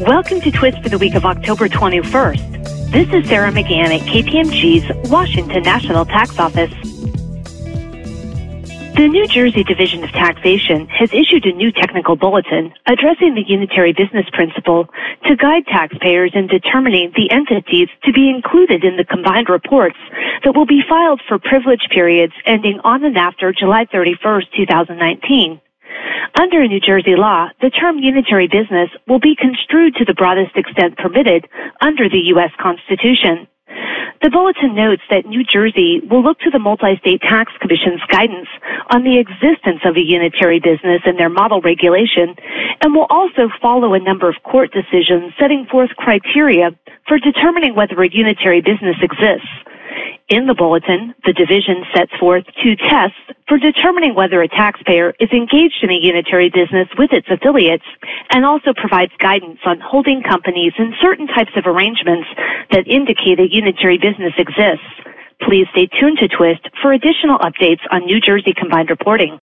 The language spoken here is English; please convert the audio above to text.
Welcome to Twist for the week of October 21st. This is Sarah McGann at KPMG's Washington National Tax Office. The New Jersey Division of Taxation has issued a new technical bulletin addressing the unitary business principle to guide taxpayers in determining the entities to be included in the combined reports that will be filed for privilege periods ending on and after July 31st, 2019. Under New Jersey law, the term unitary business will be construed to the broadest extent permitted under the U.S. Constitution. The bulletin notes that New Jersey will look to the Multi-State Tax Commission's guidance on the existence of a unitary business in their model regulation and will also follow a number of court decisions setting forth criteria for determining whether a unitary business exists. In the bulletin, the division sets forth two tests for determining whether a taxpayer is engaged in a unitary business with its affiliates and also provides guidance on holding companies and certain types of arrangements that indicate a unitary business exists. Please stay tuned to Twist for additional updates on New Jersey combined reporting.